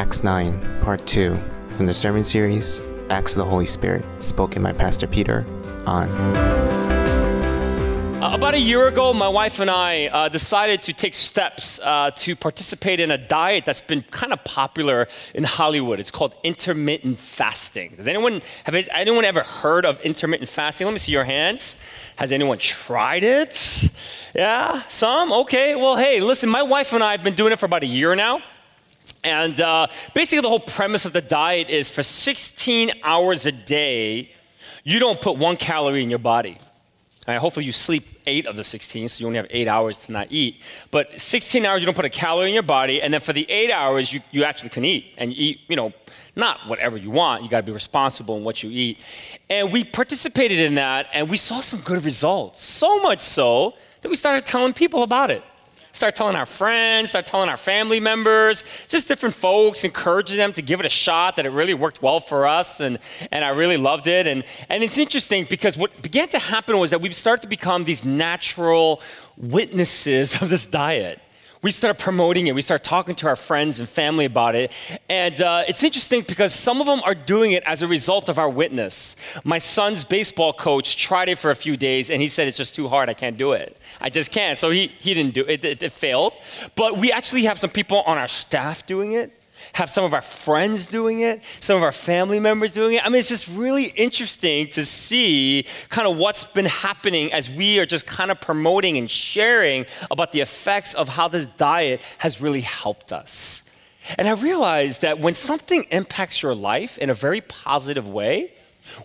Acts 9, Part 2, from the sermon series Acts of the Holy Spirit, spoken by Pastor Peter Ahn. Uh, about a year ago, my wife and I uh, decided to take steps uh, to participate in a diet that's been kind of popular in Hollywood. It's called intermittent fasting. Does anyone have anyone ever heard of intermittent fasting? Let me see your hands. Has anyone tried it? Yeah, some. Okay. Well, hey, listen. My wife and I have been doing it for about a year now. And uh, basically, the whole premise of the diet is for 16 hours a day, you don't put one calorie in your body. Right, hopefully, you sleep eight of the 16, so you only have eight hours to not eat. But 16 hours, you don't put a calorie in your body, and then for the eight hours, you, you actually can eat. And you eat, you know, not whatever you want, you gotta be responsible in what you eat. And we participated in that, and we saw some good results. So much so that we started telling people about it start telling our friends, start telling our family members, just different folks, encouraging them to give it a shot, that it really worked well for us, and, and I really loved it. And, and it's interesting because what began to happen was that we started to become these natural witnesses of this diet we start promoting it. We start talking to our friends and family about it. And uh, it's interesting because some of them are doing it as a result of our witness. My son's baseball coach tried it for a few days and he said, It's just too hard. I can't do it. I just can't. So he, he didn't do it. it. It failed. But we actually have some people on our staff doing it have some of our friends doing it, some of our family members doing it. I mean, it's just really interesting to see kind of what's been happening as we are just kind of promoting and sharing about the effects of how this diet has really helped us. And I realized that when something impacts your life in a very positive way,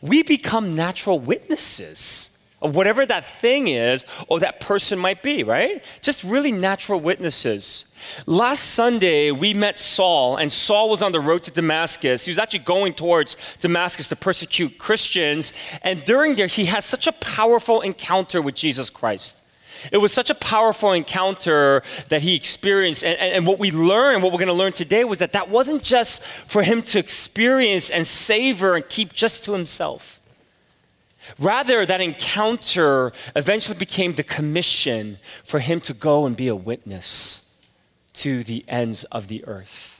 we become natural witnesses of whatever that thing is or that person might be, right? Just really natural witnesses. Last Sunday, we met Saul, and Saul was on the road to Damascus. He was actually going towards Damascus to persecute Christians. And during there, he has such a powerful encounter with Jesus Christ. It was such a powerful encounter that he experienced. And, and, and what we learned, what we're going to learn today, was that that wasn't just for him to experience and savor and keep just to himself. Rather, that encounter eventually became the commission for him to go and be a witness to the ends of the earth.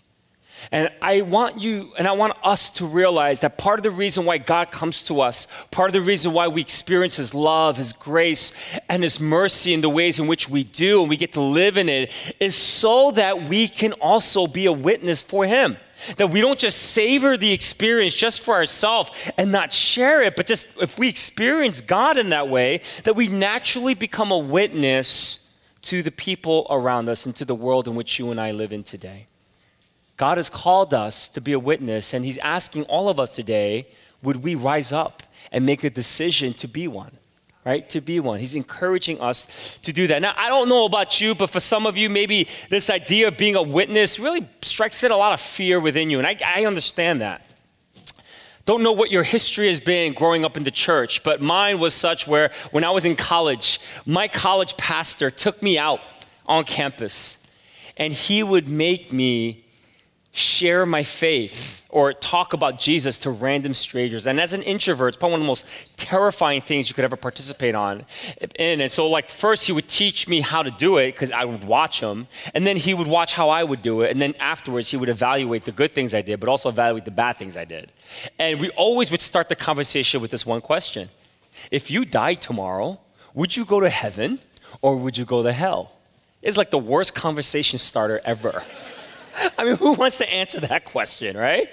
And I want you and I want us to realize that part of the reason why God comes to us, part of the reason why we experience His love, His grace, and His mercy in the ways in which we do, and we get to live in it, is so that we can also be a witness for Him. That we don't just savor the experience just for ourselves and not share it, but just if we experience God in that way, that we naturally become a witness to the people around us and to the world in which you and I live in today. God has called us to be a witness, and He's asking all of us today would we rise up and make a decision to be one? Right? To be one. He's encouraging us to do that. Now, I don't know about you, but for some of you, maybe this idea of being a witness really strikes at a lot of fear within you, and I, I understand that. Don't know what your history has been growing up in the church, but mine was such where when I was in college, my college pastor took me out on campus and he would make me share my faith or talk about Jesus to random strangers. And as an introvert, it's probably one of the most terrifying things you could ever participate on. in. And so, like, first he would teach me how to do it because I would watch him, and then he would watch how I would do it, and then afterwards he would evaluate the good things I did, but also evaluate the bad things I did. And we always would start the conversation with this one question: If you died tomorrow, would you go to heaven or would you go to hell? It's like the worst conversation starter ever. I mean, who wants to answer that question, right?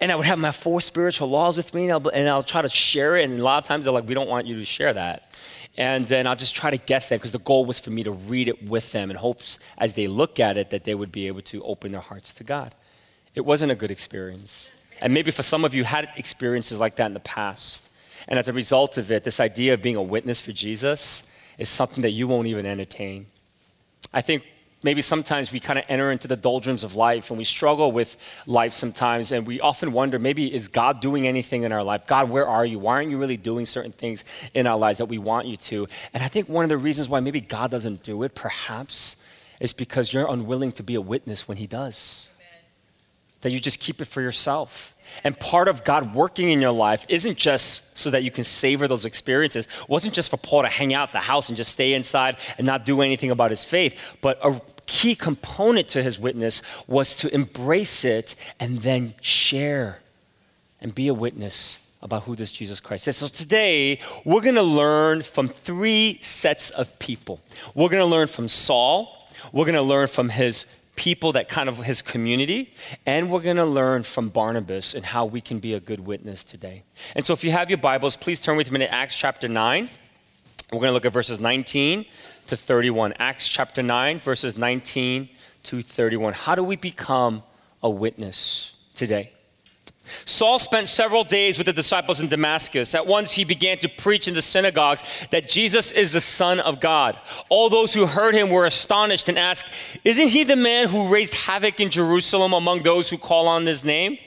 And I would have my four spiritual laws with me, and I'll, and I'll try to share it. And a lot of times they're like, we don't want you to share that. And then I'll just try to get them because the goal was for me to read it with them in hopes as they look at it that they would be able to open their hearts to God. It wasn't a good experience. And maybe for some of you had experiences like that in the past. And as a result of it, this idea of being a witness for Jesus is something that you won't even entertain. I think maybe sometimes we kind of enter into the doldrums of life and we struggle with life sometimes and we often wonder maybe is god doing anything in our life? God where are you? Why aren't you really doing certain things in our lives that we want you to? And i think one of the reasons why maybe god doesn't do it perhaps is because you're unwilling to be a witness when he does. That you just keep it for yourself and part of God working in your life isn't just so that you can savor those experiences. It wasn't just for Paul to hang out the house and just stay inside and not do anything about his faith, but a key component to his witness was to embrace it and then share and be a witness about who this Jesus Christ is. So today, we're going to learn from three sets of people. We're going to learn from Saul, we're going to learn from his people that kind of his community, and we're going to learn from Barnabas and how we can be a good witness today. And so if you have your Bibles, please turn with me to Acts chapter 9. We're going to look at verses 19 to 31. Acts chapter 9, verses 19 to 31. How do we become a witness today? Saul spent several days with the disciples in Damascus. At once he began to preach in the synagogues that Jesus is the Son of God. All those who heard him were astonished and asked, Isn't he the man who raised havoc in Jerusalem among those who call on his name?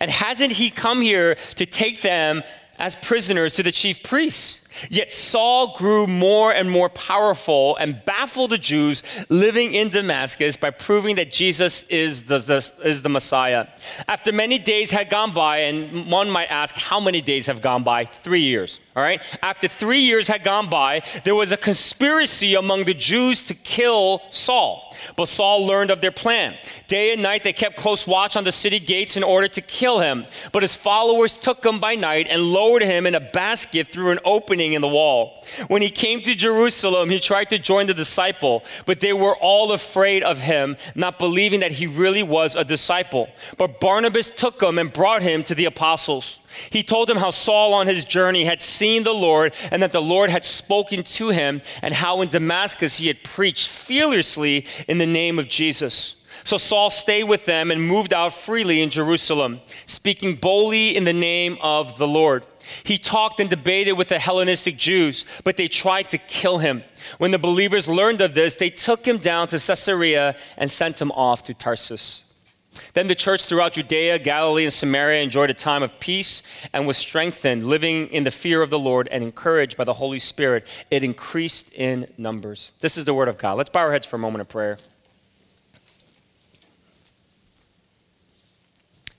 And hasn't he come here to take them as prisoners to the chief priests? Yet Saul grew more and more powerful and baffled the Jews living in Damascus by proving that Jesus is the, the, is the Messiah. After many days had gone by, and one might ask, how many days have gone by? Three years, all right? After three years had gone by, there was a conspiracy among the Jews to kill Saul. But Saul learned of their plan. Day and night they kept close watch on the city gates in order to kill him. But his followers took him by night and lowered him in a basket through an opening in the wall. When he came to Jerusalem, he tried to join the disciple, but they were all afraid of him, not believing that he really was a disciple. But Barnabas took him and brought him to the apostles. He told him how Saul on his journey had seen the Lord and that the Lord had spoken to him, and how in Damascus he had preached fearlessly in the name of Jesus. So Saul stayed with them and moved out freely in Jerusalem, speaking boldly in the name of the Lord. He talked and debated with the Hellenistic Jews, but they tried to kill him. When the believers learned of this, they took him down to Caesarea and sent him off to Tarsus. Then the church throughout Judea, Galilee, and Samaria enjoyed a time of peace and was strengthened, living in the fear of the Lord and encouraged by the Holy Spirit. It increased in numbers. This is the word of God. Let's bow our heads for a moment of prayer.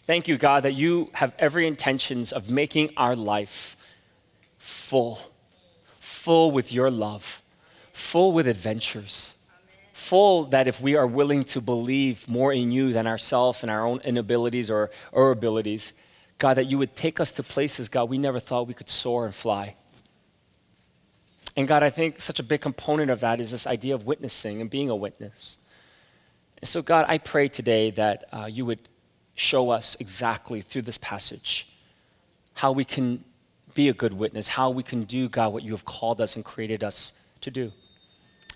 Thank you, God, that you have every intentions of making our life full, full with your love, full with adventures full that if we are willing to believe more in you than ourselves and our own inabilities or our abilities, God, that you would take us to places, God, we never thought we could soar and fly. And God, I think such a big component of that is this idea of witnessing and being a witness. And so, God, I pray today that uh, you would show us exactly through this passage how we can be a good witness, how we can do, God, what you have called us and created us to do.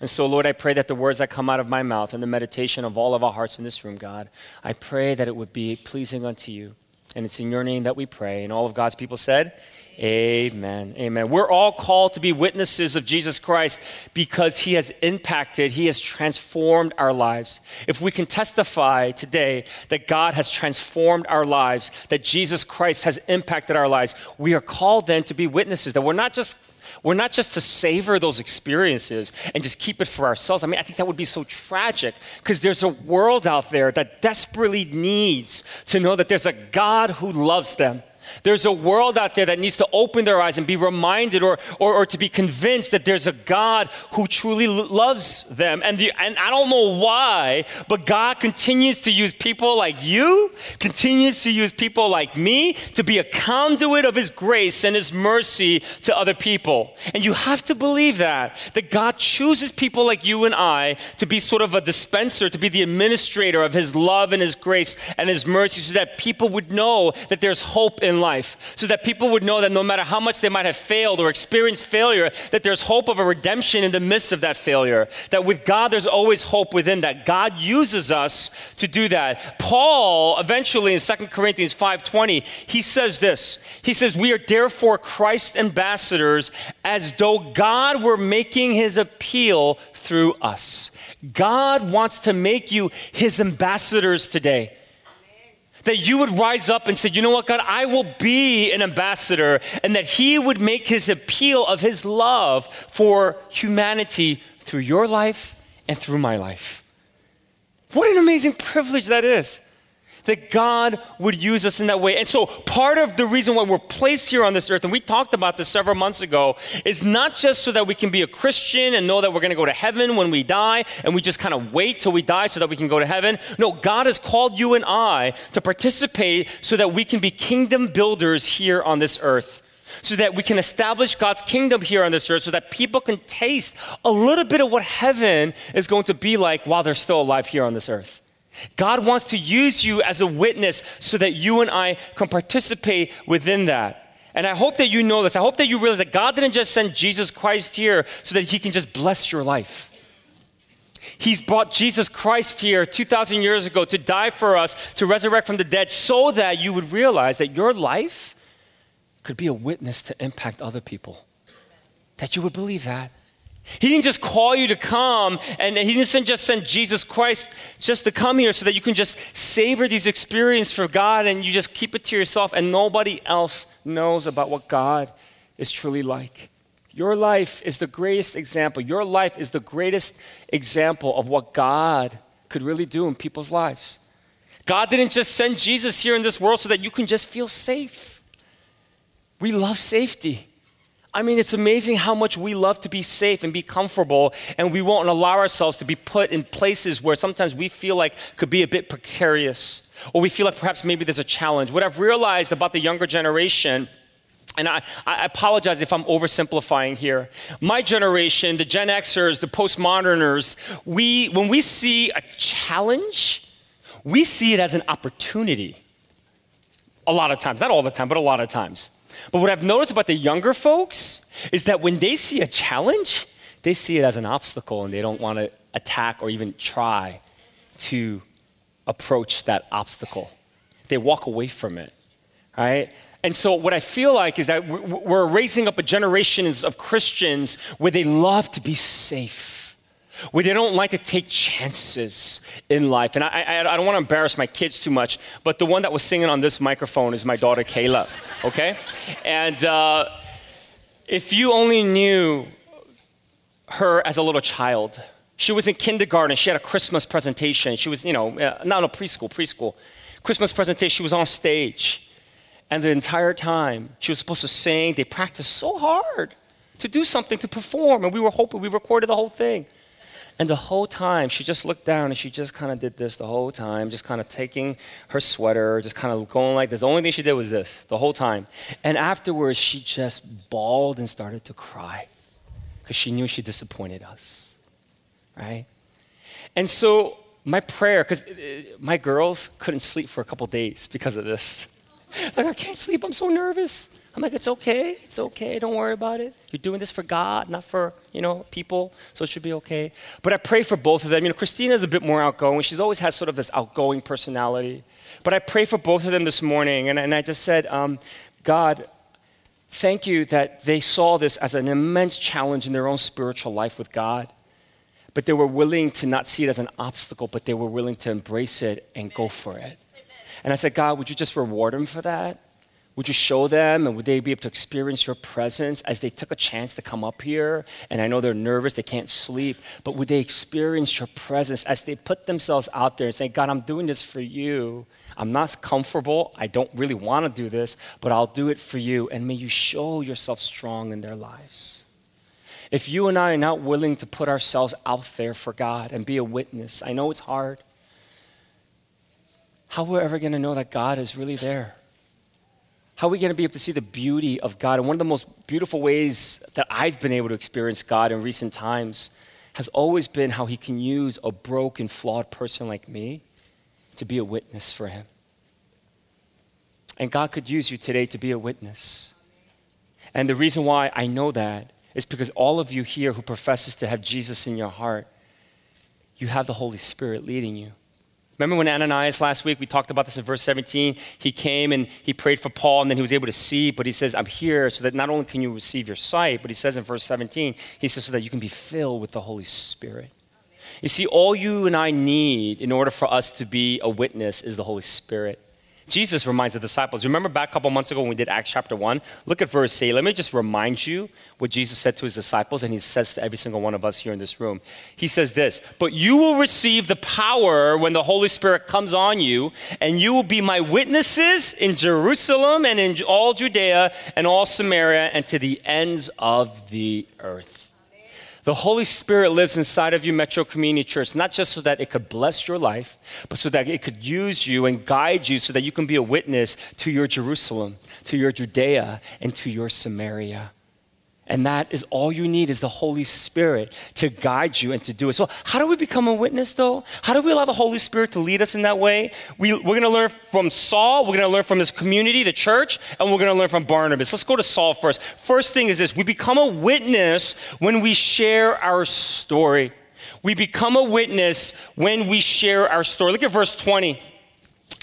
And so, Lord, I pray that the words that come out of my mouth and the meditation of all of our hearts in this room, God, I pray that it would be pleasing unto you. And it's in your name that we pray. And all of God's people said, Amen. Amen. We're all called to be witnesses of Jesus Christ because he has impacted, he has transformed our lives. If we can testify today that God has transformed our lives, that Jesus Christ has impacted our lives, we are called then to be witnesses, that we're not just we're not just to savor those experiences and just keep it for ourselves. I mean, I think that would be so tragic because there's a world out there that desperately needs to know that there's a God who loves them there's a world out there that needs to open their eyes and be reminded or, or, or to be convinced that there's a God who truly loves them. And, the, and I don't know why, but God continues to use people like you, continues to use people like me to be a conduit of His grace and His mercy to other people. And you have to believe that, that God chooses people like you and I to be sort of a dispenser, to be the administrator of His love and His grace and His mercy so that people would know that there's hope in life so that people would know that no matter how much they might have failed or experienced failure, that there's hope of a redemption in the midst of that failure. That with God, there's always hope within that. God uses us to do that. Paul, eventually in 2 Corinthians 5.20, he says this. He says, we are therefore Christ's ambassadors as though God were making his appeal through us. God wants to make you his ambassadors today that you would rise up and say, you know what, God, I will be an ambassador, and that He would make His appeal of His love for humanity through your life and through my life. What an amazing privilege that is. That God would use us in that way. And so, part of the reason why we're placed here on this earth, and we talked about this several months ago, is not just so that we can be a Christian and know that we're going to go to heaven when we die, and we just kind of wait till we die so that we can go to heaven. No, God has called you and I to participate so that we can be kingdom builders here on this earth so that we can establish God's kingdom here on this earth, so that people can taste a little bit of what heaven is going to be like while they're still alive here on this earth. God wants to use you as a witness so that you and I can participate within that. And I hope that you know this. I hope that you realize that God didn't just send Jesus Christ here so that he can just bless your life. He's brought Jesus Christ here 2,000 years ago to die for us, to resurrect from the dead, so that you would realize that your life could be a witness to impact other people. That you would believe that. He didn't just call you to come, and he didn't just send Jesus Christ just to come here so that you can just savor these experiences for God and you just keep it to yourself and nobody else knows about what God is truly like. Your life is the greatest example. Your life is the greatest example of what God could really do in people's lives. God didn't just send Jesus here in this world so that you can just feel safe. We love safety. I mean, it's amazing how much we love to be safe and be comfortable, and we won't allow ourselves to be put in places where sometimes we feel like could be a bit precarious, or we feel like perhaps maybe there's a challenge. What I've realized about the younger generation and I, I, apologize if I'm oversimplifying here. My generation, the Gen Xers, the postmoderners, we, when we see a challenge, we see it as an opportunity. A lot of times, not all the time, but a lot of times. But what I've noticed about the younger folks is that when they see a challenge, they see it as an obstacle and they don't want to attack or even try to approach that obstacle. They walk away from it, right? And so, what I feel like is that we're raising up a generation of Christians where they love to be safe they don't like to take chances in life. And I, I, I don't want to embarrass my kids too much, but the one that was singing on this microphone is my daughter Kayla, okay? And uh, if you only knew her as a little child, she was in kindergarten, she had a Christmas presentation. She was, you know, uh, not a preschool, preschool. Christmas presentation, she was on stage. And the entire time, she was supposed to sing. They practiced so hard to do something, to perform. And we were hoping, we recorded the whole thing. And the whole time, she just looked down and she just kind of did this the whole time, just kind of taking her sweater, just kind of going like this. The only thing she did was this the whole time. And afterwards, she just bawled and started to cry because she knew she disappointed us, right? And so, my prayer, because uh, my girls couldn't sleep for a couple days because of this. Like, I can't sleep, I'm so nervous. I'm like, it's okay, it's okay, don't worry about it. You're doing this for God, not for, you know, people, so it should be okay. But I pray for both of them. You know, Christina's a bit more outgoing. She's always had sort of this outgoing personality. But I pray for both of them this morning, and, and I just said, um, God, thank you that they saw this as an immense challenge in their own spiritual life with God. But they were willing to not see it as an obstacle, but they were willing to embrace it and go for it. And I said, God, would you just reward them for that? Would you show them and would they be able to experience your presence as they took a chance to come up here? And I know they're nervous, they can't sleep, but would they experience your presence as they put themselves out there and say, God, I'm doing this for you. I'm not comfortable. I don't really want to do this, but I'll do it for you. And may you show yourself strong in their lives. If you and I are not willing to put ourselves out there for God and be a witness, I know it's hard. How are we ever going to know that God is really there? How are we going to be able to see the beauty of God? And one of the most beautiful ways that I've been able to experience God in recent times has always been how He can use a broken, flawed person like me to be a witness for Him. And God could use you today to be a witness. And the reason why I know that is because all of you here who professes to have Jesus in your heart, you have the Holy Spirit leading you. Remember when Ananias last week, we talked about this in verse 17? He came and he prayed for Paul and then he was able to see, but he says, I'm here so that not only can you receive your sight, but he says in verse 17, he says, so that you can be filled with the Holy Spirit. You see, all you and I need in order for us to be a witness is the Holy Spirit Jesus reminds the disciples. Remember back a couple months ago when we did Acts chapter 1? Look at verse 8. Let me just remind you what Jesus said to his disciples, and he says to every single one of us here in this room. He says this But you will receive the power when the Holy Spirit comes on you, and you will be my witnesses in Jerusalem and in all Judea and all Samaria and to the ends of the earth. The Holy Spirit lives inside of you, Metro Community Church, not just so that it could bless your life, but so that it could use you and guide you so that you can be a witness to your Jerusalem, to your Judea, and to your Samaria. And that is all you need is the Holy Spirit to guide you and to do it. So, how do we become a witness though? How do we allow the Holy Spirit to lead us in that way? We, we're going to learn from Saul, we're going to learn from his community, the church, and we're going to learn from Barnabas. Let's go to Saul first. First thing is this we become a witness when we share our story. We become a witness when we share our story. Look at verse 20.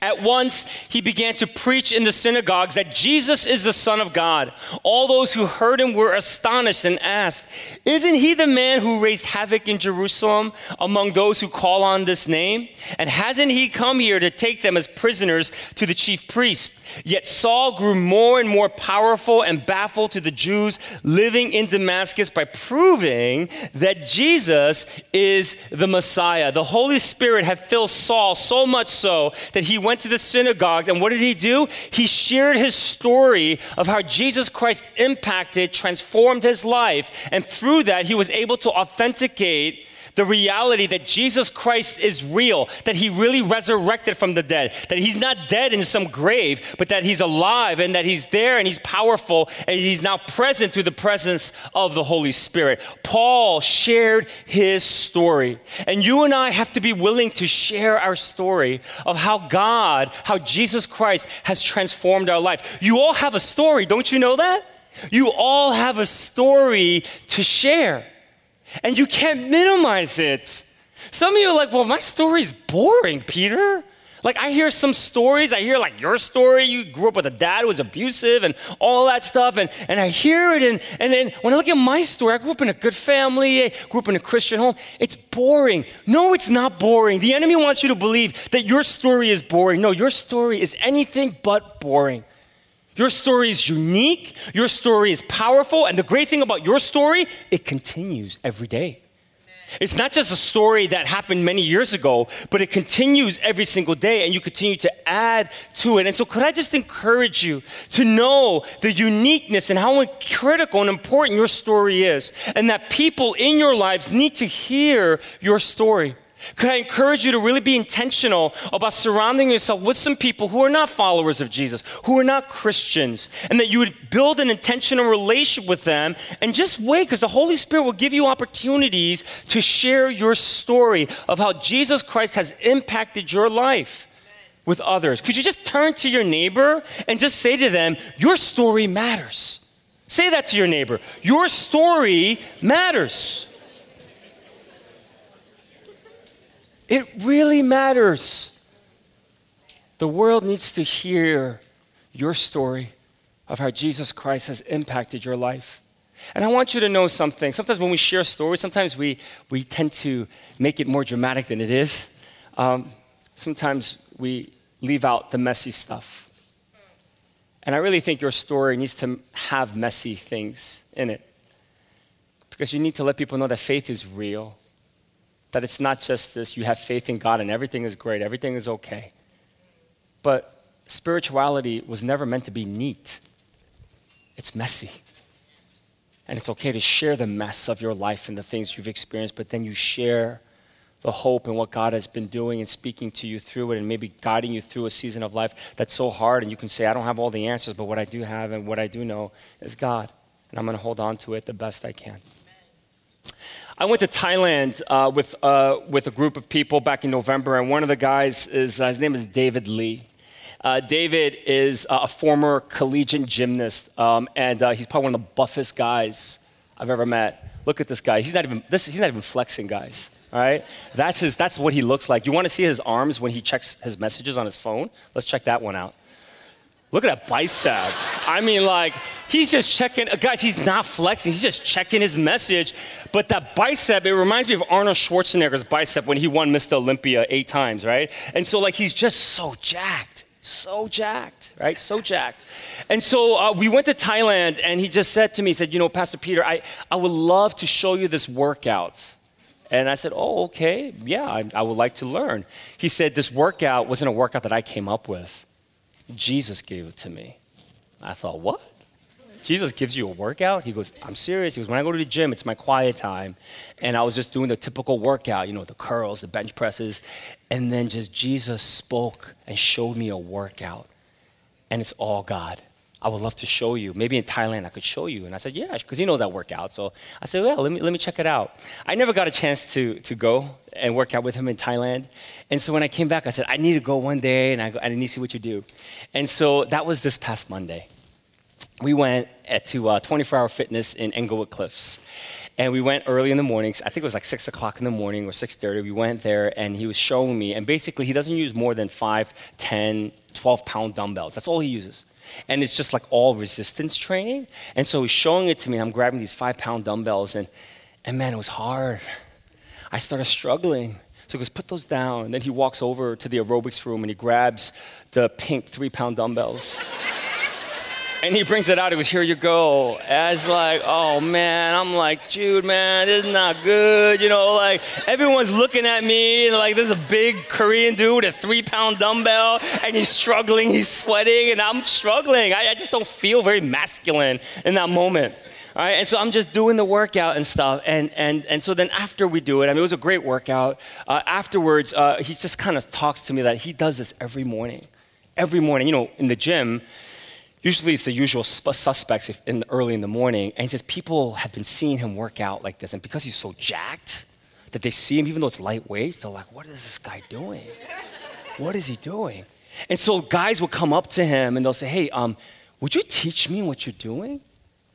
At once, he began to preach in the synagogues that Jesus is the Son of God. All those who heard him were astonished and asked, Isn't he the man who raised havoc in Jerusalem among those who call on this name? And hasn't he come here to take them as prisoners to the chief priest? Yet Saul grew more and more powerful and baffled to the Jews living in Damascus by proving that Jesus is the Messiah. The Holy Spirit had filled Saul so much so that he went to the synagogue and what did he do? He shared his story of how Jesus Christ impacted, transformed his life, and through that he was able to authenticate the reality that Jesus Christ is real, that he really resurrected from the dead, that he's not dead in some grave, but that he's alive and that he's there and he's powerful and he's now present through the presence of the Holy Spirit. Paul shared his story. And you and I have to be willing to share our story of how God, how Jesus Christ has transformed our life. You all have a story, don't you know that? You all have a story to share and you can't minimize it. Some of you are like, well, my story's boring, Peter. Like, I hear some stories. I hear, like, your story. You grew up with a dad who was abusive and all that stuff. And, and I hear it. And, and then when I look at my story, I grew up in a good family. I grew up in a Christian home. It's boring. No, it's not boring. The enemy wants you to believe that your story is boring. No, your story is anything but boring. Your story is unique, your story is powerful, and the great thing about your story, it continues every day. It's not just a story that happened many years ago, but it continues every single day and you continue to add to it. And so, could I just encourage you to know the uniqueness and how critical and important your story is, and that people in your lives need to hear your story? Could I encourage you to really be intentional about surrounding yourself with some people who are not followers of Jesus, who are not Christians, and that you would build an intentional relationship with them and just wait because the Holy Spirit will give you opportunities to share your story of how Jesus Christ has impacted your life with others. Could you just turn to your neighbor and just say to them, Your story matters? Say that to your neighbor. Your story matters. It really matters. The world needs to hear your story of how Jesus Christ has impacted your life. And I want you to know something. Sometimes when we share stories, sometimes we, we tend to make it more dramatic than it is. Um, sometimes we leave out the messy stuff. And I really think your story needs to have messy things in it. Because you need to let people know that faith is real that it's not just this, you have faith in God and everything is great, everything is okay. But spirituality was never meant to be neat, it's messy. And it's okay to share the mess of your life and the things you've experienced, but then you share the hope and what God has been doing and speaking to you through it and maybe guiding you through a season of life that's so hard. And you can say, I don't have all the answers, but what I do have and what I do know is God. And I'm going to hold on to it the best I can. I went to Thailand uh, with, uh, with a group of people back in November, and one of the guys is, uh, his name is David Lee. Uh, David is uh, a former collegiate gymnast, um, and uh, he's probably one of the buffest guys I've ever met. Look at this guy. He's not even, this, he's not even flexing, guys. All right? That's, his, that's what he looks like. You want to see his arms when he checks his messages on his phone? Let's check that one out. Look at that bicep. I mean, like, he's just checking, uh, guys, he's not flexing, he's just checking his message. But that bicep, it reminds me of Arnold Schwarzenegger's bicep when he won Mr. Olympia eight times, right? And so, like, he's just so jacked, so jacked, right? So jacked. And so uh, we went to Thailand, and he just said to me, he said, You know, Pastor Peter, I, I would love to show you this workout. And I said, Oh, okay. Yeah, I, I would like to learn. He said, This workout wasn't a workout that I came up with, Jesus gave it to me. I thought, What? Jesus gives you a workout? He goes, I'm serious. He goes, when I go to the gym, it's my quiet time. And I was just doing the typical workout, you know, the curls, the bench presses. And then just Jesus spoke and showed me a workout. And it's all God. I would love to show you. Maybe in Thailand I could show you. And I said, yeah, because he knows I work out. So I said, well, let me, let me check it out. I never got a chance to, to go and work out with him in Thailand. And so when I came back, I said, I need to go one day and I, go, I need to see what you do. And so that was this past Monday we went to uh, 24 Hour Fitness in Englewood Cliffs. And we went early in the mornings. I think it was like 6 o'clock in the morning or 6.30. We went there and he was showing me. And basically, he doesn't use more than 5, 10, 12 pound dumbbells. That's all he uses. And it's just like all resistance training. And so he's showing it to me. I'm grabbing these 5 pound dumbbells. And, and man, it was hard. I started struggling. So he goes, put those down. And then he walks over to the aerobics room and he grabs the pink 3 pound dumbbells. And he brings it out. He goes, Here you go. As like, oh man, I'm like, Jude, man, this is not good. You know, like everyone's looking at me and like, there's a big Korean dude with a three pound dumbbell and he's struggling, he's sweating, and I'm struggling. I, I just don't feel very masculine in that moment. All right, and so I'm just doing the workout and stuff. And, and, and so then after we do it, I mean, it was a great workout. Uh, afterwards, uh, he just kind of talks to me that he does this every morning. Every morning, you know, in the gym, Usually it's the usual suspects in the, early in the morning. And he says people have been seeing him work out like this. And because he's so jacked, that they see him, even though it's lightweight, they're like, what is this guy doing? What is he doing? And so guys will come up to him and they'll say, hey, um, would you teach me what you're doing?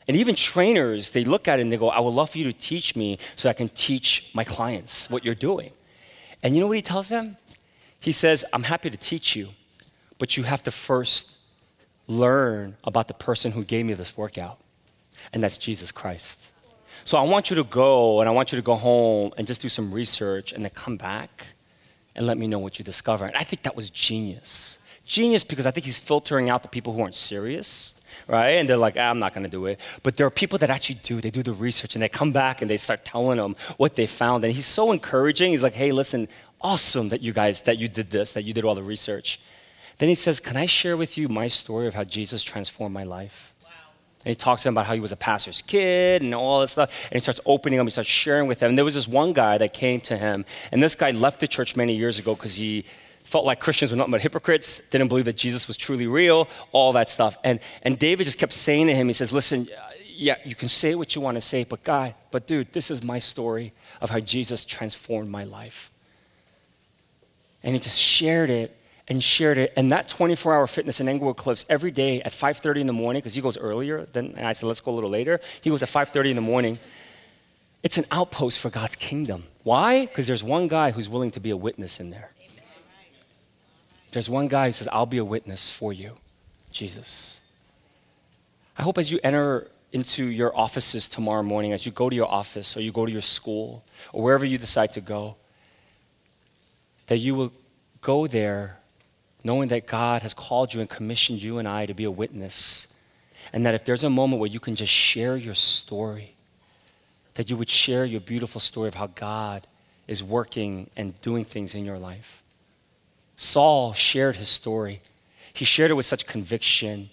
And even trainers, they look at it and they go, I would love for you to teach me so I can teach my clients what you're doing. And you know what he tells them? He says, I'm happy to teach you, but you have to first learn about the person who gave me this workout, and that's Jesus Christ. So I want you to go and I want you to go home and just do some research and then come back and let me know what you discover. And I think that was genius. Genius because I think he's filtering out the people who aren't serious, right? And they're like, ah, I'm not going to do it. But there are people that actually do. They do the research and they come back and they start telling them what they found. And he's so encouraging. He's like, hey, listen, awesome that you guys, that you did this, that you did all the research. Then he says, Can I share with you my story of how Jesus transformed my life? Wow. And he talks to him about how he was a pastor's kid and all this stuff. And he starts opening up, he starts sharing with them. And there was this one guy that came to him. And this guy left the church many years ago because he felt like Christians were nothing but hypocrites, didn't believe that Jesus was truly real, all that stuff. And, and David just kept saying to him, he says, Listen, yeah, you can say what you want to say, but God, but dude, this is my story of how Jesus transformed my life. And he just shared it and shared it. And that 24 hour fitness in Englewood Cliffs every day at 5.30 in the morning, because he goes earlier, then and I said, let's go a little later. He goes at 5.30 in the morning. It's an outpost for God's kingdom. Why? Because there's one guy who's willing to be a witness in there. There's one guy who says, I'll be a witness for you, Jesus. I hope as you enter into your offices tomorrow morning, as you go to your office or you go to your school or wherever you decide to go, that you will go there knowing that God has called you and commissioned you and I to be a witness. And that if there's a moment where you can just share your story, that you would share your beautiful story of how God is working and doing things in your life. Saul shared his story. He shared it with such conviction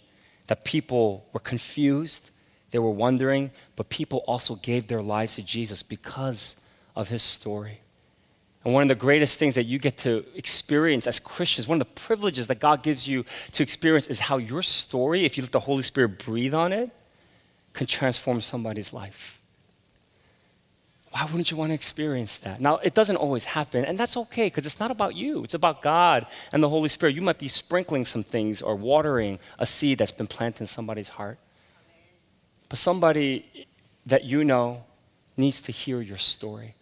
that people were confused, they were wondering, but people also gave their lives to Jesus because of his story. And one of the greatest things that you get to experience as Christians, one of the privileges that God gives you to experience is how your story, if you let the Holy Spirit breathe on it, can transform somebody's life. Why wouldn't you want to experience that? Now, it doesn't always happen, and that's okay because it's not about you. It's about God and the Holy Spirit. You might be sprinkling some things or watering a seed that's been planted in somebody's heart. But somebody that you know needs to hear your story.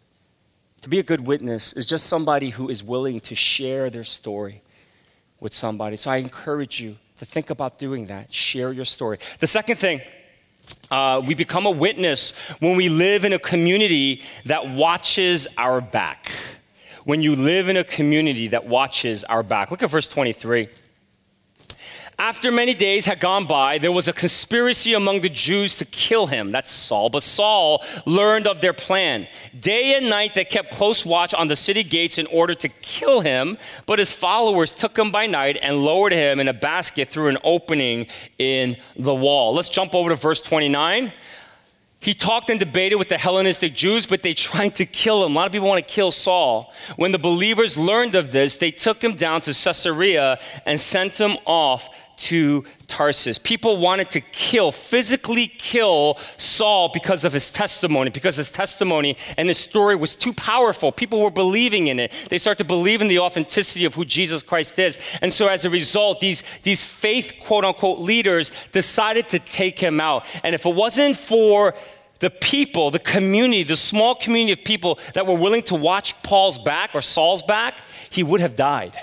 To be a good witness is just somebody who is willing to share their story with somebody. So I encourage you to think about doing that. Share your story. The second thing, uh, we become a witness when we live in a community that watches our back. When you live in a community that watches our back. Look at verse 23. After many days had gone by, there was a conspiracy among the Jews to kill him. That's Saul. But Saul learned of their plan. Day and night they kept close watch on the city gates in order to kill him. But his followers took him by night and lowered him in a basket through an opening in the wall. Let's jump over to verse 29. He talked and debated with the Hellenistic Jews, but they tried to kill him. A lot of people want to kill Saul. When the believers learned of this, they took him down to Caesarea and sent him off to Tarsus. People wanted to kill, physically kill Saul because of his testimony, because his testimony and his story was too powerful. People were believing in it. They started to believe in the authenticity of who Jesus Christ is. And so as a result, these, these faith, quote unquote, leaders decided to take him out. And if it wasn't for the people, the community, the small community of people that were willing to watch Paul's back or Saul's back, he would have died.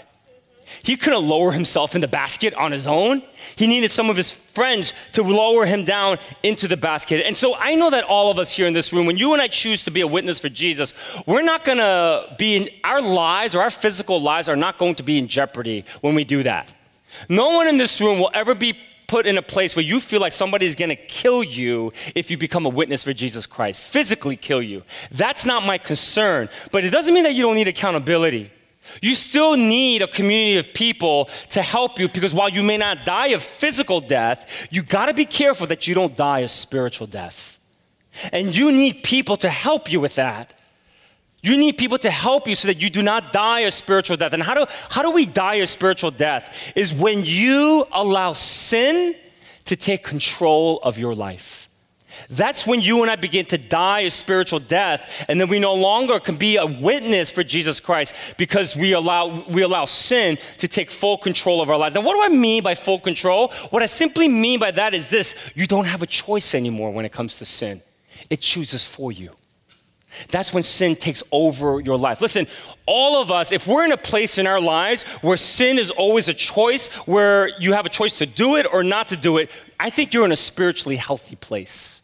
He couldn't lower himself in the basket on his own. He needed some of his friends to lower him down into the basket. And so I know that all of us here in this room, when you and I choose to be a witness for Jesus, we're not going to be in our lives or our physical lives are not going to be in jeopardy when we do that. No one in this room will ever be put in a place where you feel like somebody is gonna kill you if you become a witness for Jesus Christ, physically kill you. That's not my concern. But it doesn't mean that you don't need accountability. You still need a community of people to help you because while you may not die of physical death, you got to be careful that you don't die a spiritual death. And you need people to help you with that. You need people to help you so that you do not die a spiritual death. And how do, how do we die a spiritual death? Is when you allow sin to take control of your life. That's when you and I begin to die a spiritual death, and then we no longer can be a witness for Jesus Christ because we allow, we allow sin to take full control of our lives. Now, what do I mean by full control? What I simply mean by that is this you don't have a choice anymore when it comes to sin, it chooses for you. That's when sin takes over your life. Listen, all of us, if we're in a place in our lives where sin is always a choice, where you have a choice to do it or not to do it, I think you're in a spiritually healthy place.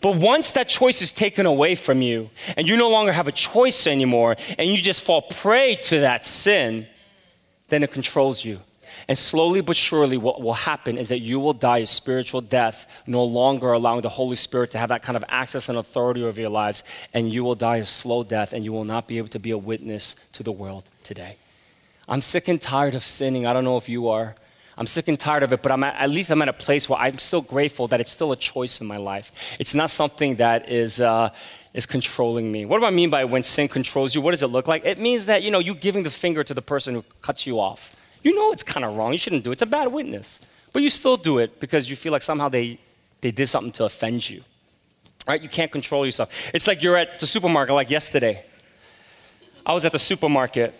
But once that choice is taken away from you and you no longer have a choice anymore and you just fall prey to that sin, then it controls you. And slowly but surely, what will happen is that you will die a spiritual death, no longer allowing the Holy Spirit to have that kind of access and authority over your lives. And you will die a slow death, and you will not be able to be a witness to the world today. I'm sick and tired of sinning. I don't know if you are. I'm sick and tired of it, but I'm at, at, least I'm at a place where I'm still grateful that it's still a choice in my life. It's not something that is, uh, is controlling me. What do I mean by when sin controls you? What does it look like? It means that, you know, you giving the finger to the person who cuts you off. You know it's kind of wrong. You shouldn't do it. It's a bad witness. But you still do it because you feel like somehow they, they did something to offend you. Right? You can't control yourself. It's like you're at the supermarket, like yesterday. I was at the supermarket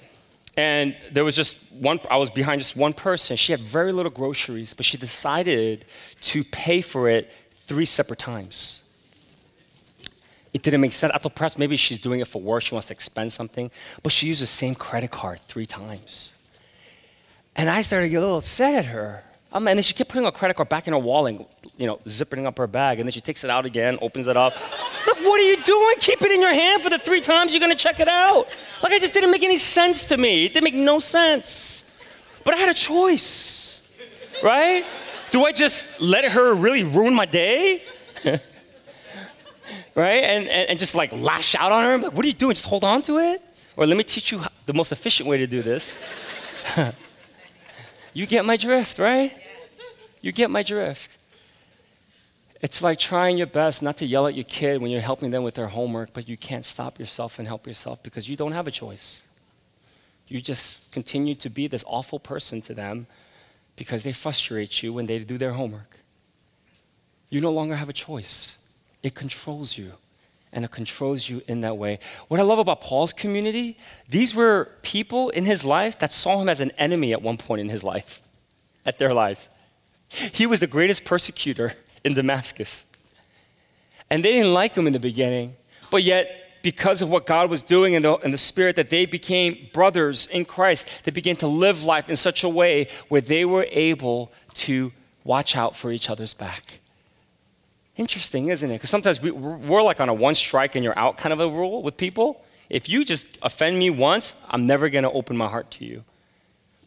and there was just one, I was behind just one person. She had very little groceries, but she decided to pay for it three separate times. It didn't make sense. I thought perhaps maybe she's doing it for work, she wants to expend something, but she used the same credit card three times. And I started to get a little upset at her. Um, and then she kept putting her credit card back in her wallet, you know, zipping up her bag. And then she takes it out again, opens it up. Look, what are you doing? Keep it in your hand for the three times you're to check it out. Like, it just didn't make any sense to me. It didn't make no sense. But I had a choice, right? Do I just let her really ruin my day? right? And, and, and, just like lash out on her? Like, what are you doing? Just hold on to it? Or let me teach you the most efficient way to do this. you get my drift, right? You get my drift. It's like trying your best not to yell at your kid when you're helping them with their homework, but you can't stop yourself and help yourself because you don't have a choice. You just continue to be this awful person to them because they frustrate you when they do their homework. You no longer have a choice, it controls you. And it controls you in that way. What I love about Paul's community, these were people in his life that saw him as an enemy at one point in his life, at their lives. He was the greatest persecutor in Damascus. And they didn't like him in the beginning, but yet, because of what God was doing in the, in the Spirit, that they became brothers in Christ. They began to live life in such a way where they were able to watch out for each other's back. Interesting, isn't it? Because sometimes we, we're like on a one strike and you're out kind of a rule with people. If you just offend me once, I'm never going to open my heart to you.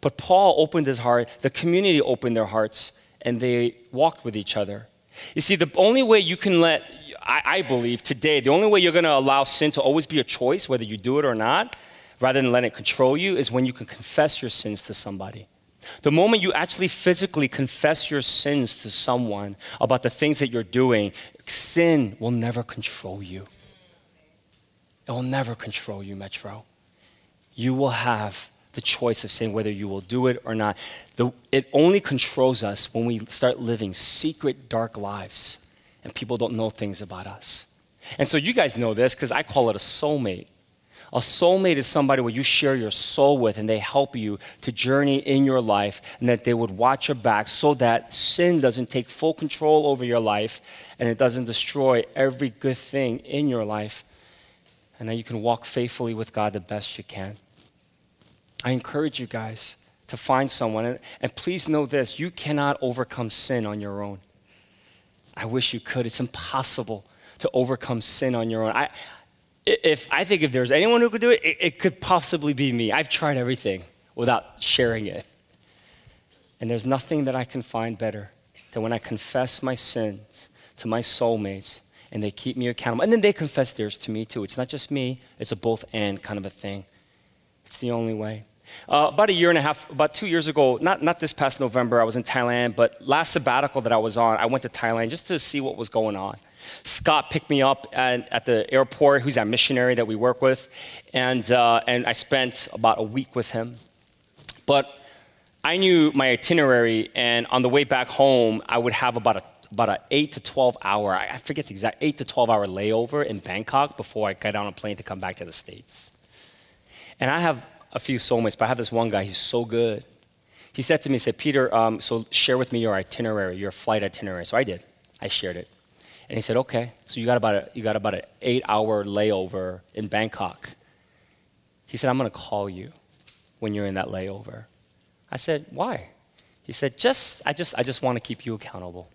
But Paul opened his heart, the community opened their hearts, and they walked with each other. You see, the only way you can let, I, I believe today, the only way you're going to allow sin to always be a choice, whether you do it or not, rather than let it control you, is when you can confess your sins to somebody. The moment you actually physically confess your sins to someone about the things that you're doing, sin will never control you. It will never control you, Metro. You will have the choice of saying whether you will do it or not. The, it only controls us when we start living secret, dark lives and people don't know things about us. And so you guys know this because I call it a soulmate. A soulmate is somebody where you share your soul with and they help you to journey in your life and that they would watch your back so that sin doesn't take full control over your life and it doesn't destroy every good thing in your life and that you can walk faithfully with God the best you can. I encourage you guys to find someone and, and please know this you cannot overcome sin on your own. I wish you could. It's impossible to overcome sin on your own. I, if I think if there's anyone who could do it, it, it could possibly be me. I've tried everything without sharing it. And there's nothing that I can find better than when I confess my sins to my soulmates and they keep me accountable. And then they confess theirs to me too. It's not just me, it's a both and kind of a thing. It's the only way. Uh, about a year and a half, about two years ago, not, not this past November, I was in Thailand, but last sabbatical that I was on, I went to Thailand just to see what was going on. Scott picked me up at, at the airport, who's that missionary that we work with, and, uh, and I spent about a week with him. But I knew my itinerary, and on the way back home, I would have about a about an 8 to 12 hour, I forget the exact, 8 to 12 hour layover in Bangkok before I get on a plane to come back to the States. And I have a few soulmates, but I have this one guy, he's so good. He said to me, he said, Peter, um, so share with me your itinerary, your flight itinerary. So I did. I shared it. And he said, okay, so you got about, a, you got about an eight hour layover in Bangkok. He said, I'm going to call you when you're in that layover. I said, why? He said, just, I just, I just want to keep you accountable.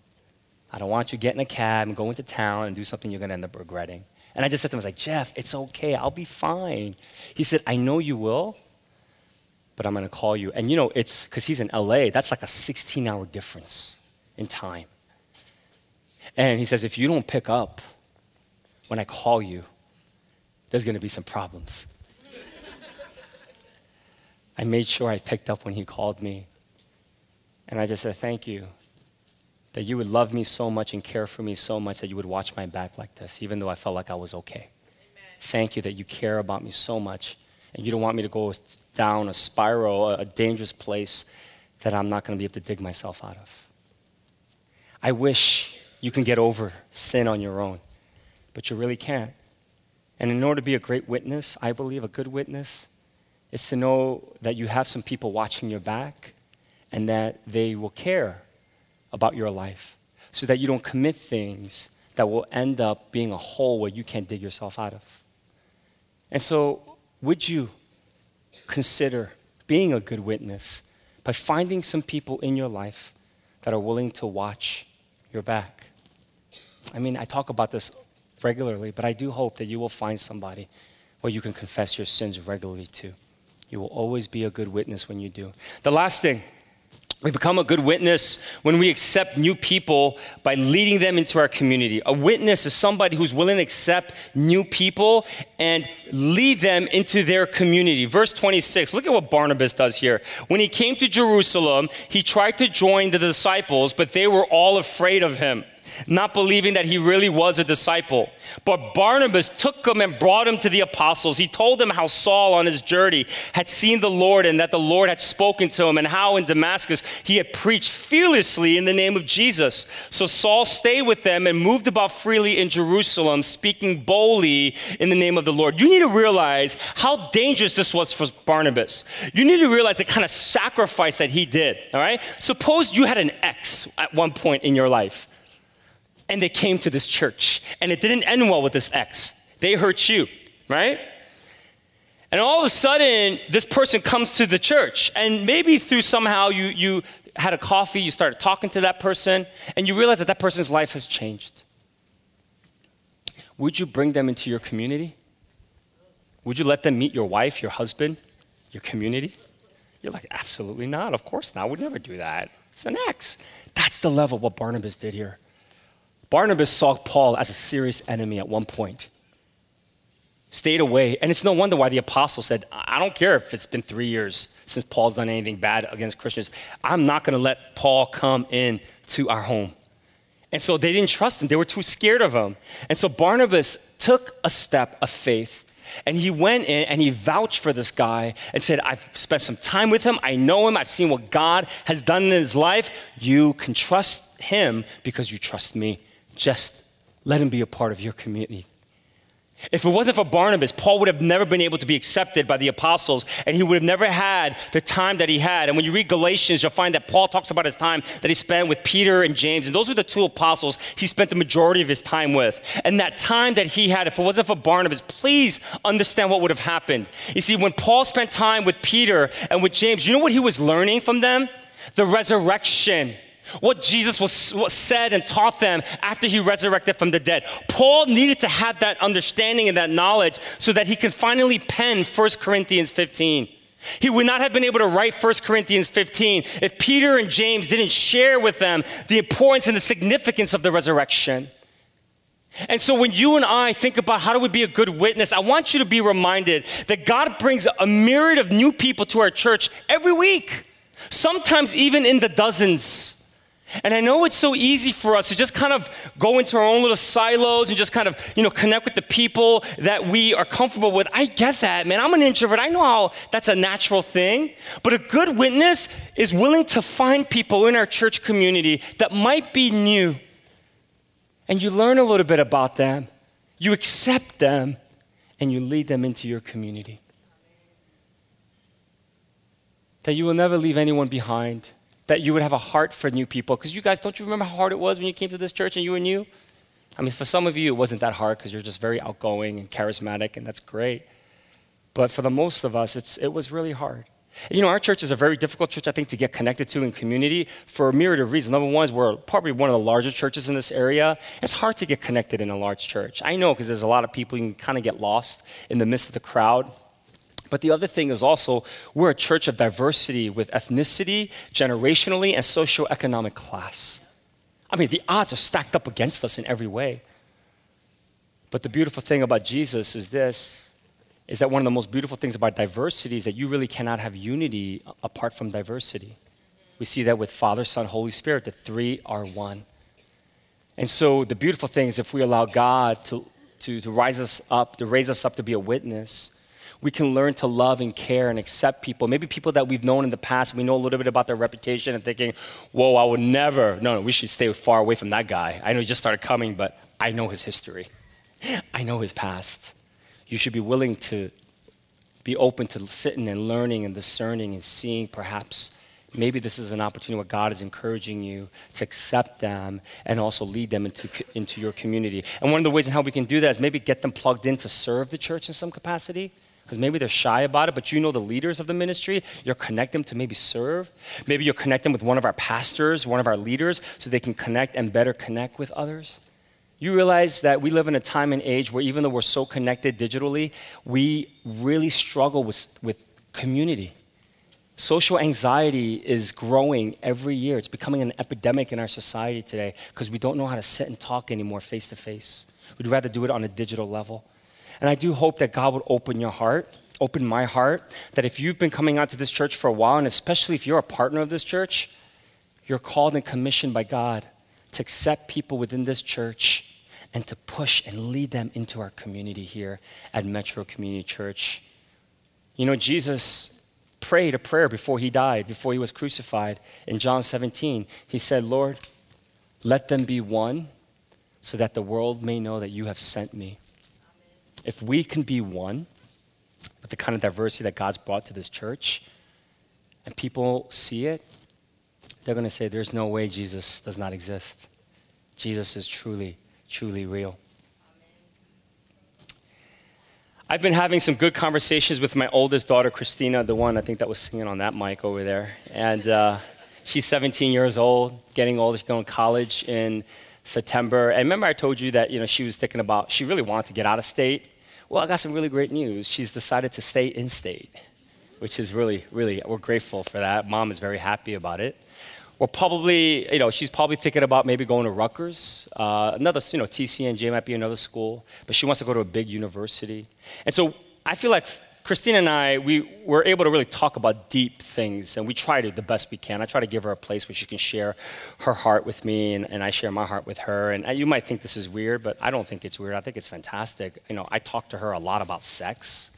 I don't want you to get in a cab and go into town and do something you're going to end up regretting. And I just said to him, I was like, Jeff, it's okay. I'll be fine. He said, I know you will, but I'm going to call you. And you know, it's because he's in LA, that's like a 16 hour difference in time. And he says, if you don't pick up when I call you, there's going to be some problems. I made sure I picked up when he called me. And I just said, thank you. That you would love me so much and care for me so much that you would watch my back like this, even though I felt like I was okay. Amen. Thank you that you care about me so much and you don't want me to go down a spiral, a dangerous place that I'm not going to be able to dig myself out of. I wish you can get over sin on your own, but you really can't. And in order to be a great witness, I believe a good witness is to know that you have some people watching your back and that they will care about your life so that you don't commit things that will end up being a hole where you can't dig yourself out of. And so, would you consider being a good witness by finding some people in your life that are willing to watch your back? I mean, I talk about this regularly, but I do hope that you will find somebody where you can confess your sins regularly to. You will always be a good witness when you do. The last thing, we become a good witness when we accept new people by leading them into our community. A witness is somebody who's willing to accept new people and lead them into their community. Verse 26, look at what Barnabas does here. When he came to Jerusalem, he tried to join the disciples, but they were all afraid of him not believing that he really was a disciple. But Barnabas took him and brought him to the apostles. He told them how Saul on his journey had seen the Lord and that the Lord had spoken to him, and how in Damascus he had preached fearlessly in the name of Jesus. So Saul stayed with them and moved about freely in Jerusalem, speaking boldly in the name of the Lord. You need to realize how dangerous this was for Barnabas. You need to realize the kind of sacrifice that he did, all right? Suppose you had an ex at one point in your life and they came to this church. And it didn't end well with this ex. They hurt you, right? And all of a sudden, this person comes to the church, and maybe through somehow you, you had a coffee, you started talking to that person, and you realize that that person's life has changed. Would you bring them into your community? Would you let them meet your wife, your husband, your community? You're like, absolutely not. Of course not. We'd never do that. It's an X. That's the level what Barnabas did here. Barnabas saw Paul as a serious enemy at one point. Stayed away. And it's no wonder why the apostle said, I don't care if it's been three years since Paul's done anything bad against Christians. I'm not going to let Paul come in to our home. And so they didn't trust him. They were too scared of him. And so Barnabas took a step of faith and he went in and he vouched for this guy and said, I've spent some time with him. I know him. I've seen what God has done in his life. You can trust him because you trust me. Just let him be a part of your community. If it wasn't for Barnabas, Paul would have never been able to be accepted by the apostles, and he would have never had the time that he had. And when you read Galatians, you'll find that Paul talks about his time that he spent with Peter and James, and those were the two apostles he spent the majority of his time with. And that time that he had, if it wasn't for Barnabas, please understand what would have happened. You see, when Paul spent time with Peter and with James, you know what he was learning from them? The resurrection what Jesus was, was said and taught them after he resurrected from the dead. Paul needed to have that understanding and that knowledge so that he could finally pen 1 Corinthians 15. He would not have been able to write 1 Corinthians 15 if Peter and James didn't share with them the importance and the significance of the resurrection. And so, when you and I think about how do we be a good witness, I want you to be reminded that God brings a myriad of new people to our church every week, sometimes even in the dozens. And I know it's so easy for us to just kind of go into our own little silos and just kind of, you know, connect with the people that we are comfortable with. I get that, man. I'm an introvert. I know how that's a natural thing. But a good witness is willing to find people in our church community that might be new. And you learn a little bit about them, you accept them, and you lead them into your community. That you will never leave anyone behind that you would have a heart for new people. Because you guys, don't you remember how hard it was when you came to this church and you were new? I mean, for some of you, it wasn't that hard because you're just very outgoing and charismatic, and that's great. But for the most of us, it's, it was really hard. You know, our church is a very difficult church, I think, to get connected to in community for a myriad of reasons. Number one is we're probably one of the larger churches in this area. It's hard to get connected in a large church. I know because there's a lot of people, you can kind of get lost in the midst of the crowd. But the other thing is also, we're a church of diversity with ethnicity, generationally, and socioeconomic class. I mean, the odds are stacked up against us in every way. But the beautiful thing about Jesus is this is that one of the most beautiful things about diversity is that you really cannot have unity apart from diversity. We see that with Father, Son, Holy Spirit, the three are one. And so the beautiful thing is if we allow God to, to, to rise us up, to raise us up to be a witness, we can learn to love and care and accept people. Maybe people that we've known in the past, we know a little bit about their reputation and thinking, whoa, I would never, no, no, we should stay far away from that guy. I know he just started coming, but I know his history, I know his past. You should be willing to be open to sitting and learning and discerning and seeing perhaps maybe this is an opportunity where God is encouraging you to accept them and also lead them into, into your community. And one of the ways in how we can do that is maybe get them plugged in to serve the church in some capacity because maybe they're shy about it, but you know the leaders of the ministry. You'll connect them to maybe serve. Maybe you'll connect them with one of our pastors, one of our leaders, so they can connect and better connect with others. You realize that we live in a time and age where even though we're so connected digitally, we really struggle with, with community. Social anxiety is growing every year. It's becoming an epidemic in our society today because we don't know how to sit and talk anymore face to face. We'd rather do it on a digital level. And I do hope that God would open your heart, open my heart, that if you've been coming out to this church for a while, and especially if you're a partner of this church, you're called and commissioned by God to accept people within this church and to push and lead them into our community here at Metro Community Church. You know, Jesus prayed a prayer before he died, before he was crucified. In John 17, he said, Lord, let them be one so that the world may know that you have sent me if we can be one with the kind of diversity that God's brought to this church, and people see it, they're going to say, There's no way Jesus does not exist. Jesus is truly, truly real. I've been having some good conversations with my oldest daughter, Christina, the one I think that was singing on that mic over there. And uh, she's 17 years old, getting older. She's going to college in September. And remember, I told you that you know she was thinking about she really wanted to get out of state. Well, I got some really great news. She's decided to stay in state. which is really, really, we're grateful for that. Mom is very happy about it. We're probably, you know, she's probably thinking about maybe going to Rutgers. Uh, another, you know, TCNJ might be another school, but she wants to go to a big university. And so I feel like Christine and I, we were able to really talk about deep things, and we try to the best we can. I try to give her a place where she can share her heart with me, and, and I share my heart with her. And you might think this is weird, but I don't think it's weird. I think it's fantastic. You know, I talk to her a lot about sex.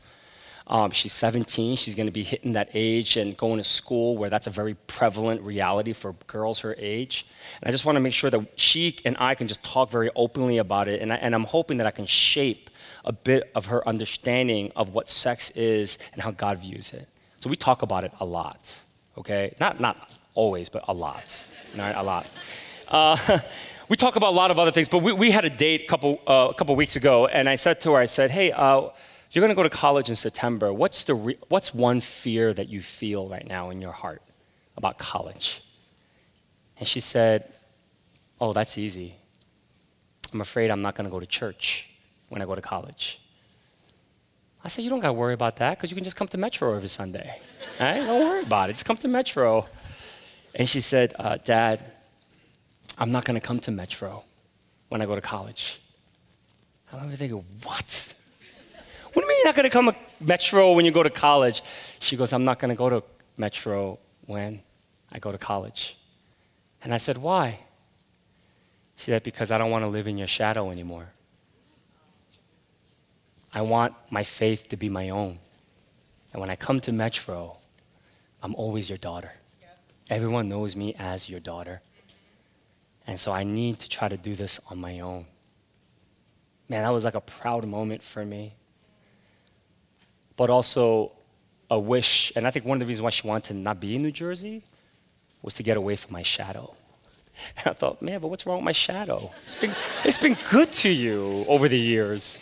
Um, she's 17. She's going to be hitting that age and going to school where that's a very prevalent reality for girls her age. And I just want to make sure that she and I can just talk very openly about it. And, I, and I'm hoping that I can shape a bit of her understanding of what sex is and how God views it. So we talk about it a lot, okay? Not, not always, but a lot, right? A lot. Uh, we talk about a lot of other things, but we, we had a date a couple, uh, a couple weeks ago, and I said to her, I said, hey, uh, you're going to go to college in September. What's, the re- what's one fear that you feel right now in your heart about college? And she said, oh, that's easy. I'm afraid I'm not going to go to church when I go to college. I said, You don't got to worry about that because you can just come to Metro every Sunday. right? Don't worry about it. Just come to Metro. And she said, uh, Dad, I'm not going to come to Metro when I go to college. I remember thinking, What? What do you mean you're not going to come to Metro when you go to college? She goes, I'm not going to go to Metro when I go to college. And I said, Why? She said, Because I don't want to live in your shadow anymore. I want my faith to be my own. And when I come to Metro, I'm always your daughter. Everyone knows me as your daughter. And so I need to try to do this on my own. Man, that was like a proud moment for me. But also a wish, and I think one of the reasons why she wanted to not be in New Jersey was to get away from my shadow. And I thought, man, but what's wrong with my shadow? It's been, it's been good to you over the years.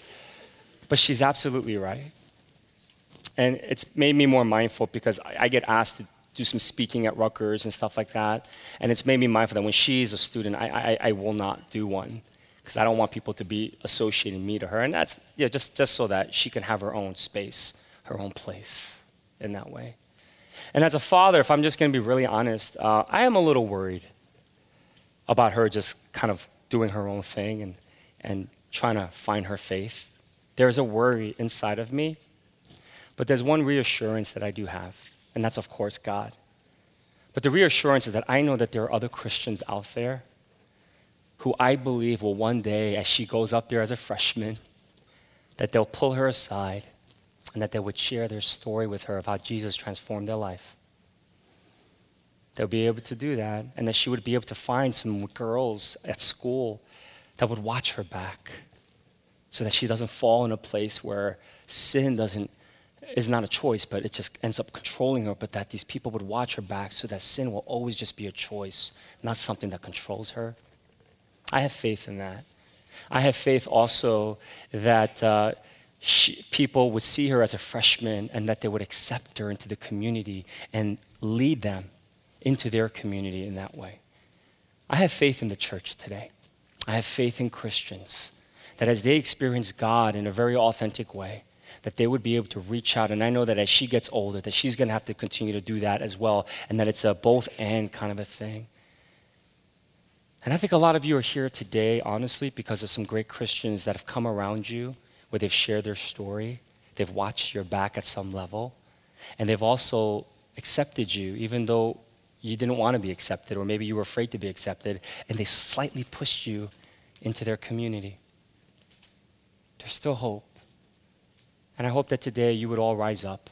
But she's absolutely right. And it's made me more mindful because I, get asked to do some speaking at Rutgers and stuff like that. And it's made me mindful that when she's a student, I, I, I will not do one because I don't want people to be associating me to her. And that's yeah, just, just so that she can have her own space, her own place in that way. And as a father, if I'm just going to be really honest, uh, I am a little worried about her just kind of doing her own thing and, and trying to find her faith. There's a worry inside of me, but there's one reassurance that I do have, and that's, of course, God. But the reassurance is that I know that there are other Christians out there who I believe will one day, as she goes up there as a freshman, that they'll pull her aside and that they would share their story with her of how Jesus transformed their life. They'll be able to do that, and that she would be able to find some girls at school that would watch her back so that she doesn't fall in a place where sin doesn't is not a choice, but it just ends up controlling her, but that these people would watch her back so that sin will always just be a choice, not something that controls her. I have faith in that. I have faith also that uh, she, people would see her as a freshman and that they would accept her into the community and lead them into their community in that way. I have faith in the church today. I have faith in Christians that as they experience God in a very authentic way, that they would be able to reach out. And I know that as she gets older, that she's going to have to continue to do that as well, and that it's a both and kind of a thing. And I think a lot of you are here today, honestly, because of some great Christians that have come around you where they've shared their story, they've watched your back at some level, and they've also accepted you, even though you didn't want to be accepted, or maybe you were afraid to be accepted, and they slightly pushed you into their community. There's still hope. And I hope that today you would all rise up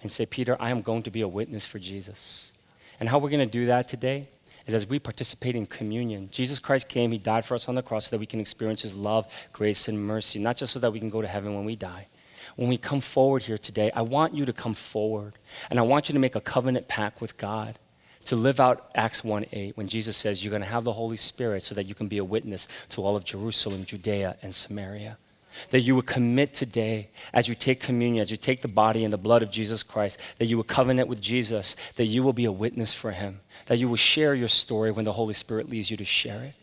and say, Peter, I am going to be a witness for Jesus. And how we're going to do that today is as we participate in communion. Jesus Christ came, He died for us on the cross so that we can experience His love, grace, and mercy, not just so that we can go to heaven when we die. When we come forward here today, I want you to come forward and I want you to make a covenant pact with God to live out Acts 1 8 when Jesus says you're going to have the Holy Spirit so that you can be a witness to all of Jerusalem, Judea, and Samaria that you would commit today as you take communion, as you take the body and the blood of Jesus Christ, that you would covenant with Jesus, that you will be a witness for him, that you will share your story when the Holy Spirit leads you to share it,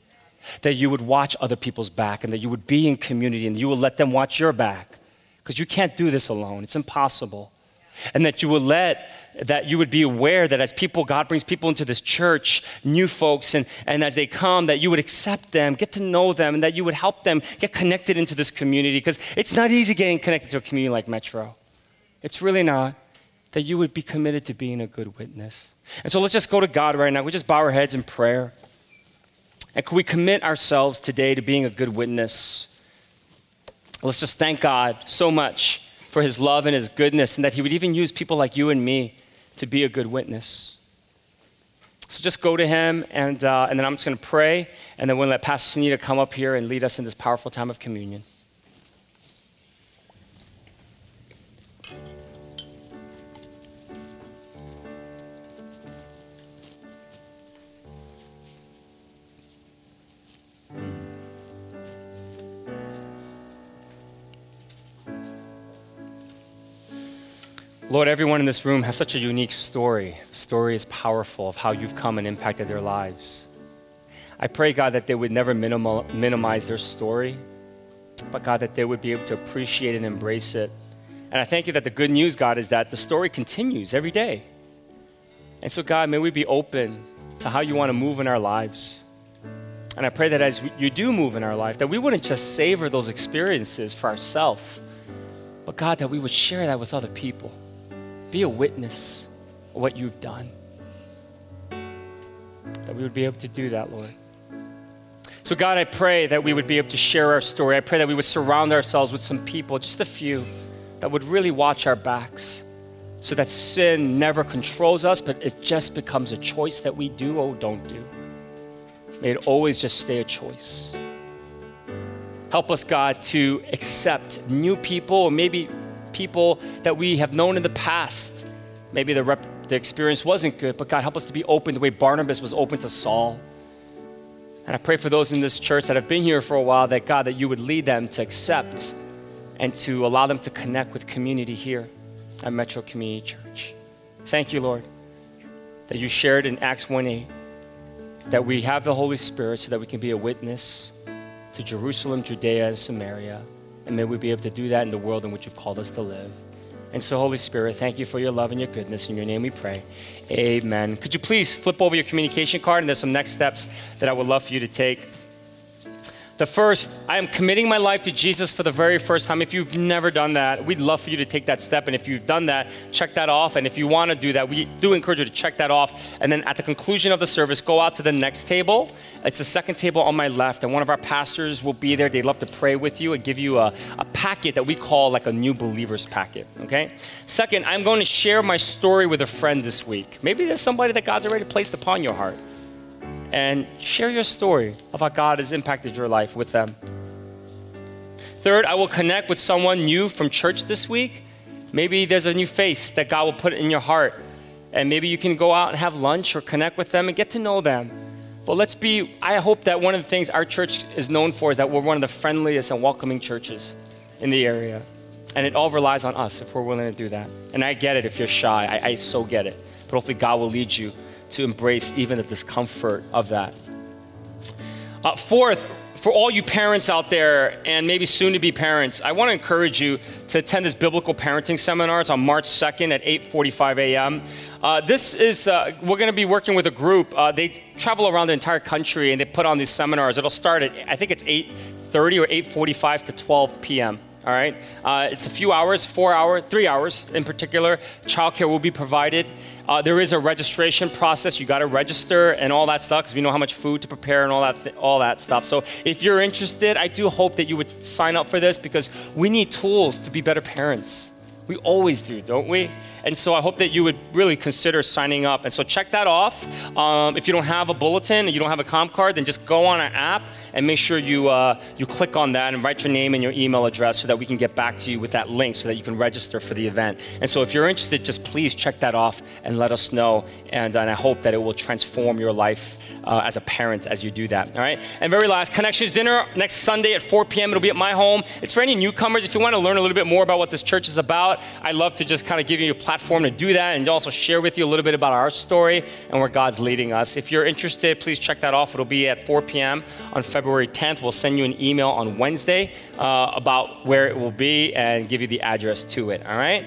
that you would watch other people's back, and that you would be in community and you will let them watch your back. Because you can't do this alone, it's impossible. And that you will let that you would be aware that as people, God brings people into this church, new folks, and, and as they come, that you would accept them, get to know them, and that you would help them get connected into this community. Because it's not easy getting connected to a community like Metro. It's really not. That you would be committed to being a good witness. And so let's just go to God right now. We just bow our heads in prayer. And can we commit ourselves today to being a good witness? Let's just thank God so much for his love and his goodness, and that he would even use people like you and me to be a good witness. So just go to him, and, uh, and then I'm just going to pray, and then we'll let Pastor Sunita come up here and lead us in this powerful time of communion. Lord, everyone in this room has such a unique story. The story is powerful of how you've come and impacted their lives. I pray, God, that they would never minimal, minimize their story, but God, that they would be able to appreciate and embrace it. And I thank you that the good news, God, is that the story continues every day. And so, God, may we be open to how you want to move in our lives. And I pray that as you do move in our life, that we wouldn't just savor those experiences for ourselves, but God, that we would share that with other people. Be a witness of what you've done. That we would be able to do that, Lord. So, God, I pray that we would be able to share our story. I pray that we would surround ourselves with some people, just a few, that would really watch our backs so that sin never controls us, but it just becomes a choice that we do or don't do. May it always just stay a choice. Help us, God, to accept new people, or maybe people that we have known in the past. Maybe the, rep- the experience wasn't good, but God, help us to be open the way Barnabas was open to Saul. And I pray for those in this church that have been here for a while that God, that you would lead them to accept and to allow them to connect with community here at Metro Community Church. Thank you, Lord, that you shared in Acts 1 8 that we have the Holy Spirit so that we can be a witness to Jerusalem, Judea, and Samaria. And may we be able to do that in the world in which you've called us to live. And so, Holy Spirit, thank you for your love and your goodness. In your name we pray. Amen. Could you please flip over your communication card? And there's some next steps that I would love for you to take. The first, I am committing my life to Jesus for the very first time. If you've never done that, we'd love for you to take that step. And if you've done that, check that off. And if you want to do that, we do encourage you to check that off. And then at the conclusion of the service, go out to the next table. It's the second table on my left. And one of our pastors will be there. They'd love to pray with you and give you a, a packet that we call like a new believer's packet. Okay? Second, I'm going to share my story with a friend this week. Maybe there's somebody that God's already placed upon your heart and share your story of how God has impacted your life with them. Third, I will connect with someone new from church this week. Maybe there's a new face that God will put in your heart, and maybe you can go out and have lunch or connect with them and get to know them. But let's be, I hope that one of the things our church is known for is that we're one of the friendliest and welcoming churches in the area. And it all relies on us if we're willing to do that. And I get it if you're shy, I, I so get it. But hopefully, God will lead you to embrace even the discomfort of that. Uh, fourth, for all you parents out there and maybe soon to be parents, I want to encourage you to attend this biblical parenting seminar. It's on March 2nd at 8:45 a.m. Uh, this is uh, we're going to be working with a group. Uh, they travel around the entire country and they put on these seminars. It'll start at I think it's 8:30 or 8:45 to 12 p.m all right? Uh, it's a few hours, four hours, three hours in particular. Childcare will be provided. Uh, there is a registration process. You got to register and all that stuff because we know how much food to prepare and all that, th- all that stuff. So if you're interested, I do hope that you would sign up for this because we need tools to be better parents. We always do, don't we? And so I hope that you would really consider signing up. And so check that off. Um, if you don't have a bulletin and you don't have a comp card, then just go on our app and make sure you, uh, you click on that and write your name and your email address so that we can get back to you with that link so that you can register for the event. And so if you're interested, just please check that off and let us know. And, and I hope that it will transform your life uh, as a parent as you do that. All right. And very last, Connections Dinner next Sunday at 4 p.m. It'll be at my home. It's for any newcomers. If you want to learn a little bit more about what this church is about, I'd love to just kind of give you a platform to do that and also share with you a little bit about our story and where God's leading us. If you're interested, please check that off. It'll be at 4 p.m. on February 10th. We'll send you an email on Wednesday uh, about where it will be and give you the address to it. All right.